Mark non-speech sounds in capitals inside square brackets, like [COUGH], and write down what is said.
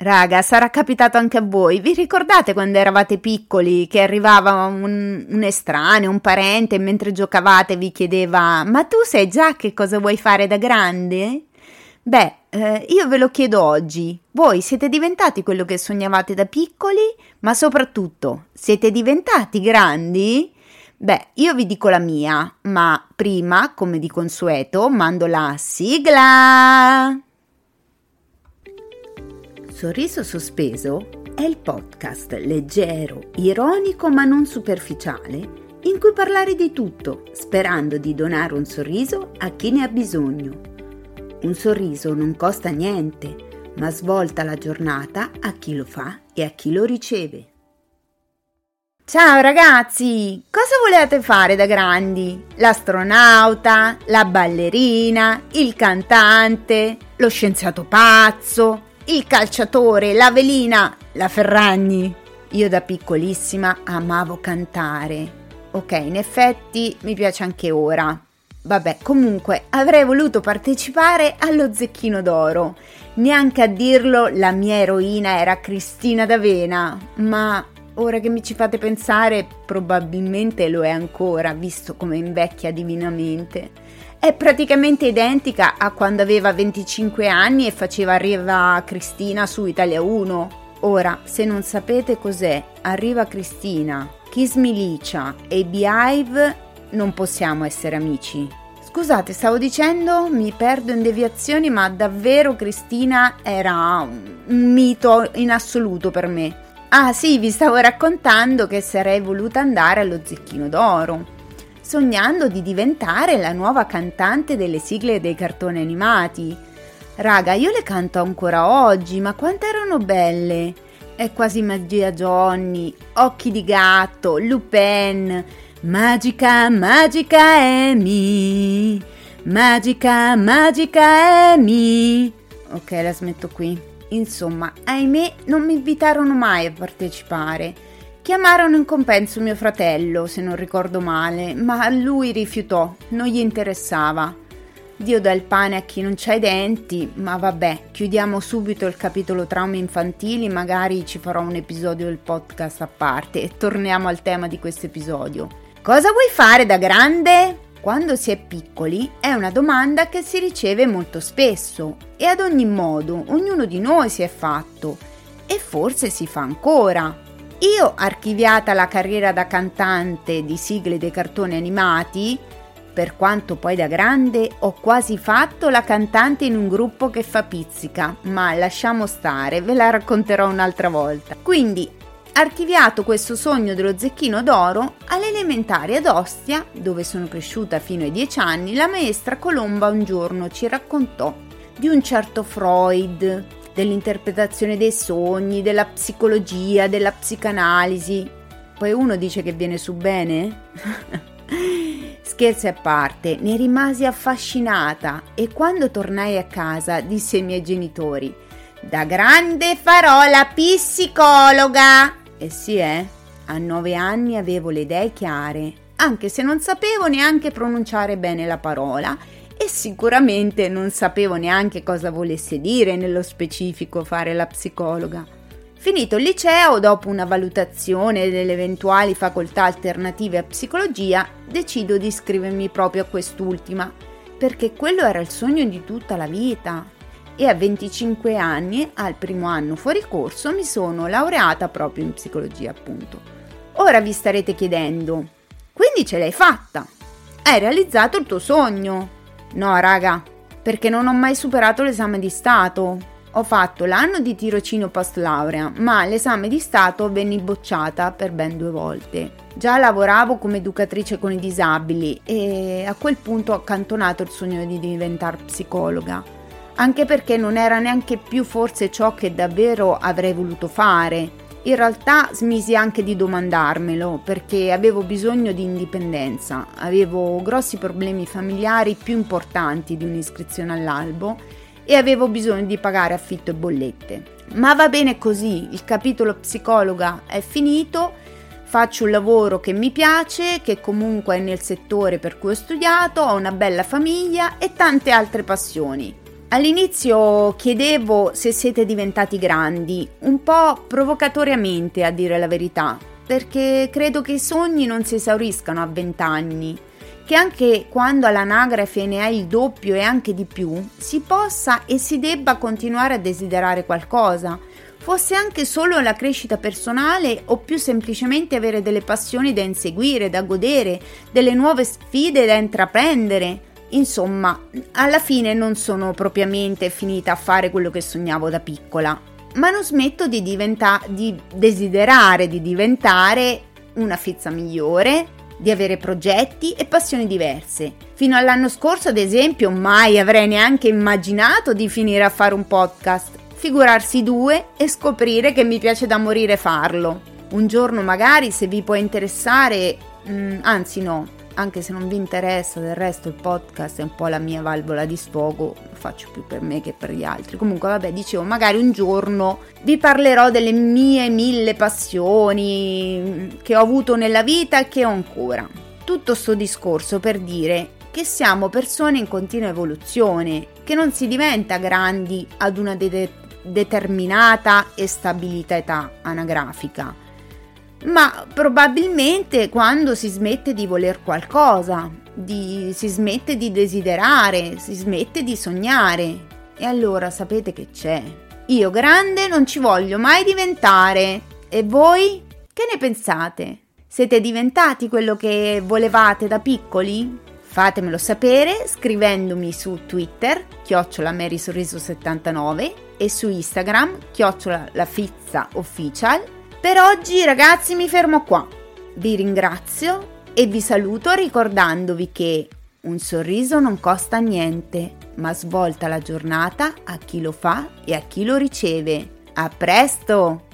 Raga, sarà capitato anche a voi. Vi ricordate quando eravate piccoli che arrivava un, un, estraneo, un parente e mentre giocavate vi chiedeva: Ma tu sai già che cosa vuoi fare da grande? Beh, eh, io ve lo chiedo oggi. Voi siete diventati quello che sognavate da piccoli, ma soprattutto siete diventati grandi? Beh, io vi dico la mia, ma prima, come di consueto, mando la sigla. Sorriso sospeso è il podcast leggero, ironico ma non superficiale in cui parlare di tutto, sperando di donare un sorriso a chi ne ha bisogno. Un sorriso non costa niente, ma svolta la giornata a chi lo fa e a chi lo riceve. Ciao ragazzi, cosa volete fare da grandi? L'astronauta, la ballerina, il cantante, lo scienziato pazzo, il calciatore, la velina, la Ferragni. Io da piccolissima amavo cantare. Ok, in effetti mi piace anche ora. Vabbè, comunque avrei voluto partecipare allo Zecchino d'Oro. Neanche a dirlo la mia eroina era Cristina D'Avena, ma ora che mi ci fate pensare probabilmente lo è ancora, visto come invecchia divinamente. È praticamente identica a quando aveva 25 anni e faceva Arriva Cristina su Italia 1. Ora, se non sapete cos'è Arriva Cristina, Kiss Milicia e Behive, non possiamo essere amici. Scusate, stavo dicendo, mi perdo in deviazioni, ma davvero Cristina era un mito in assoluto per me. Ah sì, vi stavo raccontando che sarei voluta andare allo Zecchino d'Oro sognando di diventare la nuova cantante delle sigle dei cartoni animati. Raga, io le canto ancora oggi, ma quanto erano belle! È quasi magia Johnny, Occhi di gatto, Lupin, Magica, magica Amy, Magica, magica Amy. Ok, la smetto qui. Insomma, ahimè, non mi invitarono mai a partecipare Chiamarono in compenso mio fratello, se non ricordo male, ma lui rifiutò, non gli interessava. Dio dà il pane a chi non c'ha i denti, ma vabbè, chiudiamo subito il capitolo traumi infantili, magari ci farò un episodio del podcast a parte e torniamo al tema di questo episodio. Cosa vuoi fare da grande? Quando si è piccoli è una domanda che si riceve molto spesso e ad ogni modo ognuno di noi si è fatto e forse si fa ancora. Io, archiviata la carriera da cantante di sigle dei cartoni animati, per quanto poi da grande ho quasi fatto la cantante in un gruppo che fa pizzica, ma lasciamo stare, ve la racconterò un'altra volta. Quindi, archiviato questo sogno dello zecchino d'oro, all'elementare ad Ostia, dove sono cresciuta fino ai dieci anni, la maestra Colomba un giorno ci raccontò di un certo Freud, dell'interpretazione dei sogni, della psicologia, della psicanalisi. Poi uno dice che viene su bene? [LAUGHS] Scherzi a parte, ne rimasi affascinata e quando tornai a casa disse ai miei genitori: Da grande farò la psicologa! E sì, eh, a nove anni avevo le idee chiare, anche se non sapevo neanche pronunciare bene la parola e sicuramente non sapevo neanche cosa volesse dire nello specifico fare la psicologa. Finito il liceo, dopo una valutazione delle eventuali facoltà alternative a psicologia, decido di iscrivermi proprio a quest'ultima, perché quello era il sogno di tutta la vita. E a 25 anni, al primo anno fuori corso, mi sono laureata proprio in psicologia, appunto. Ora vi starete chiedendo, quindi ce l'hai fatta? Hai realizzato il tuo sogno? No, raga, perché non ho mai superato l'esame di Stato. Ho fatto l'anno di tirocinio post laurea, ma l'esame di Stato venne bocciata per ben due volte. Già lavoravo come educatrice con i disabili e a quel punto ho accantonato il sogno di diventare psicologa, anche perché non era neanche più forse ciò che davvero avrei voluto fare in realtà smisi anche di domandarmelo perché avevo bisogno di indipendenza, avevo grossi problemi familiari più importanti di un'iscrizione all'albo e avevo bisogno di pagare affitto e bollette. Ma va bene così, il capitolo psicologa è finito, faccio un lavoro che mi piace, che comunque è nel settore per cui ho studiato, ho una bella famiglia e tante altre passioni. All'inizio chiedevo se siete diventati grandi, un po' provocatoriamente a dire la verità, perché credo che i sogni non si esauriscano a vent'anni, che anche quando all'anagrafe ne hai il doppio e anche di più, si possa e si debba continuare a desiderare qualcosa, fosse anche solo la crescita personale o più semplicemente avere delle passioni da inseguire, da godere, delle nuove sfide da intraprendere. Insomma, alla fine non sono propriamente finita a fare quello che sognavo da piccola, ma non smetto di, diventa- di desiderare di diventare una fizza migliore, di avere progetti e passioni diverse. Fino all'anno scorso, ad esempio, mai avrei neanche immaginato di finire a fare un podcast, figurarsi due e scoprire che mi piace da morire farlo. Un giorno magari, se vi può interessare, mh, mm, anzi no, anche se non vi interessa, del resto il podcast è un po' la mia valvola di sfogo, lo faccio più per me che per gli altri. Comunque, vabbè, dicevo, magari un giorno vi parlerò delle mie mille passioni che ho avuto nella vita e che ho ancora. Tutto sto discorso per dire che siamo persone in continua evoluzione, che non si diventa grandi ad una de- determinata e stabilita età anagrafica ma probabilmente quando si smette di voler qualcosa, di, si smette di desiderare, si smette di sognare. E allora sapete che c'è? Io grande non ci voglio mai diventare. E voi? Che ne pensate? Siete diventati quello che volevate da piccoli? Fatemelo sapere scrivendomi su Twitter, chiocciola Sorriso79 e su Instagram, chiocciola la Fizza Official per oggi ragazzi mi fermo qua. Vi ringrazio e vi saluto ricordandovi che un sorriso non costa niente, ma svolta la giornata a chi lo fa e a chi lo riceve. A presto!